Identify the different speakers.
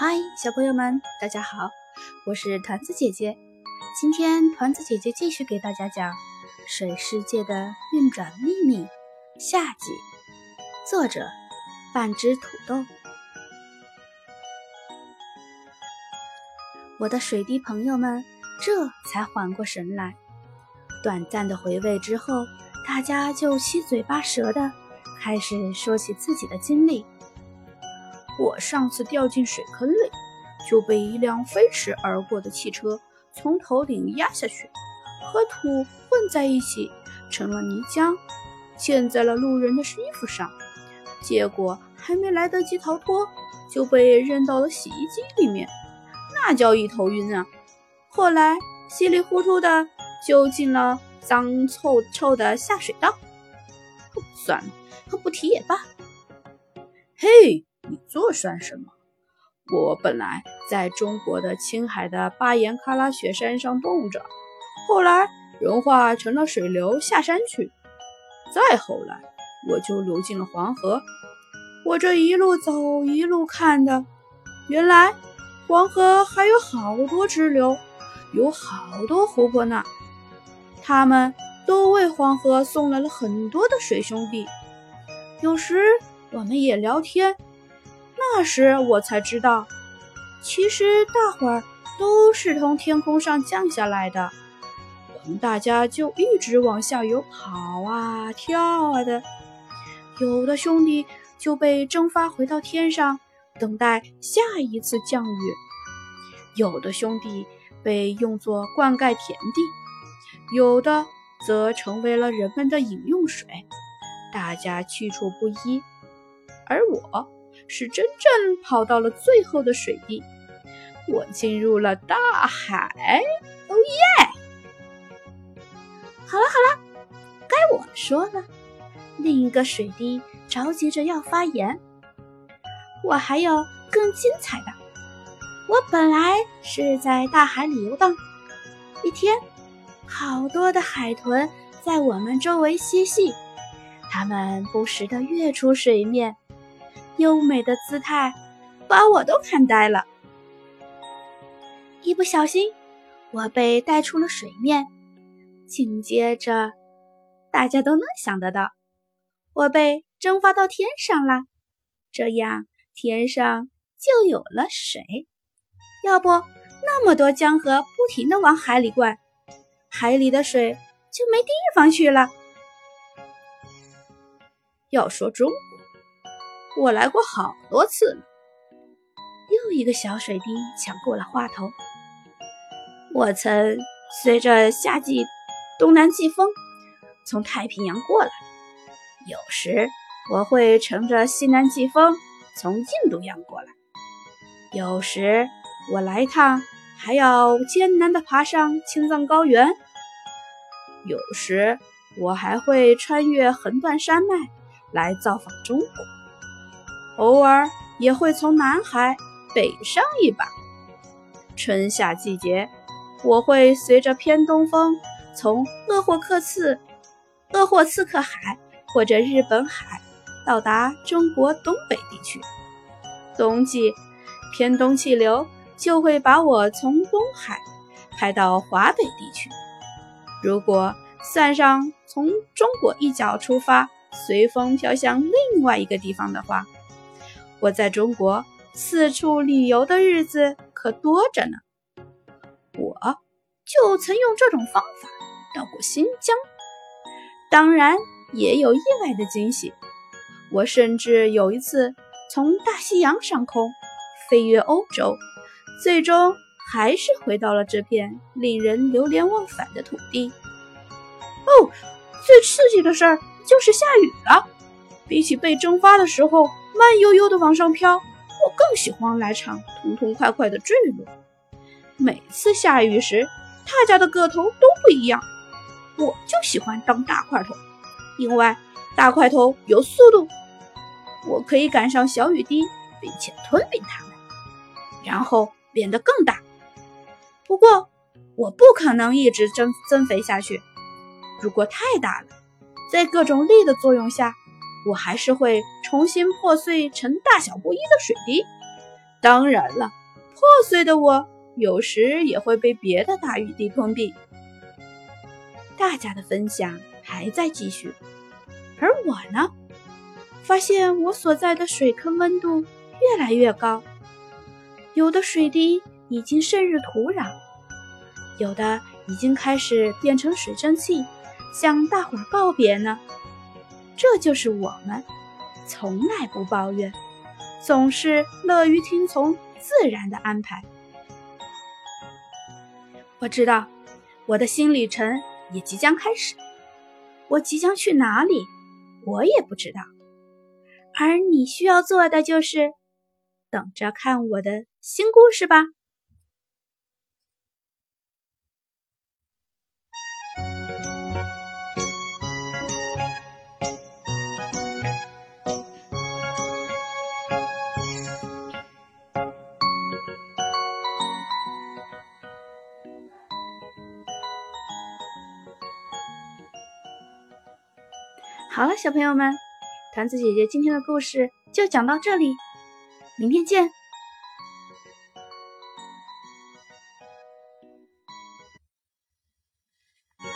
Speaker 1: 嗨，小朋友们，大家好，我是团子姐姐。今天团子姐姐继续给大家讲《水世界的运转秘密》下集，作者半只土豆。我的水滴朋友们这才缓过神来，短暂的回味之后，大家就七嘴八舌的开始说起自己的经历。我上次掉进水坑里，就被一辆飞驰而过的汽车从头顶压下去，和土混在一起，成了泥浆，溅在了路人的衣服上。结果还没来得及逃脱，就被扔到了洗衣机里面，那叫一头晕啊！后来稀里糊涂的就进了脏臭臭的下水道。算了，不提也罢。
Speaker 2: 嘿。这算什么？我本来在中国的青海的巴颜喀拉雪山上冻着，后来融化成了水流下山去，再后来我就流进了黄河。我这一路走一路看的，原来黄河还有好多支流，有好多湖泊呢。他们都为黄河送来了很多的水兄弟。有时我们也聊天。那时我才知道，其实大伙儿都是从天空上降下来的，我们大家就一直往下游跑啊跳啊的。有的兄弟就被蒸发回到天上，等待下一次降雨；有的兄弟被用作灌溉田地，有的则成为了人们的饮用水，大家去处不一。而我。是真正跑到了最后的水滴，我进入了大海。哦耶！
Speaker 1: 好了好了，该我说了。另一个水滴着急着要发言。我还有更精彩的。我本来是在大海里游荡，一天，好多的海豚在我们周围嬉戏，它们不时地跃出水面。优美的姿态把我都看呆了。一不小心，我被带出了水面。紧接着，大家都能想得到，我被蒸发到天上了。这样，天上就有了水。要不，那么多江河不停地往海里灌，海里的水就没地方去了。
Speaker 2: 要说中。我来过好多次了。
Speaker 1: 又一个小水滴抢过了话头。我曾随着夏季东南季风从太平洋过来，有时我会乘着西南季风从印度洋过来，有时我来一趟还要艰难地爬上青藏高原，有时我还会穿越横断山脉来造访中国。偶尔也会从南海北上一把。春夏季节，我会随着偏东风从鄂霍克次、鄂霍次克海或者日本海到达中国东北地区。冬季，偏东气流就会把我从东海拍到华北地区。如果算上从中国一角出发，随风飘向另外一个地方的话，我在中国四处旅游的日子可多着呢。我就曾用这种方法到过新疆，当然也有意外的惊喜。我甚至有一次从大西洋上空飞越欧洲，最终还是回到了这片令人流连忘返的土地。
Speaker 2: 哦，最刺激的事儿就是下雨了，比起被蒸发的时候。慢悠悠的往上飘，我更喜欢来场痛痛快快的坠落。每次下雨时，大家的个头都不一样，我就喜欢当大块头，因为大块头有速度，我可以赶上小雨滴，并且吞并它们，然后变得更大。不过，我不可能一直增增肥下去，如果太大了，在各种力的作用下。我还是会重新破碎成大小不一的水滴，当然了，破碎的我有时也会被别的大雨滴吞并。
Speaker 1: 大家的分享还在继续，而我呢，发现我所在的水坑温度越来越高，有的水滴已经渗入土壤，有的已经开始变成水蒸气，向大伙告别呢。这就是我们，从来不抱怨。总是乐于听从自然的安排。我知道，我的新旅程也即将开始。我即将去哪里，我也不知道。而你需要做的就是等着看我的新故事吧。好了，小朋友们，团子姐姐今天的故事就讲到这里，明天见。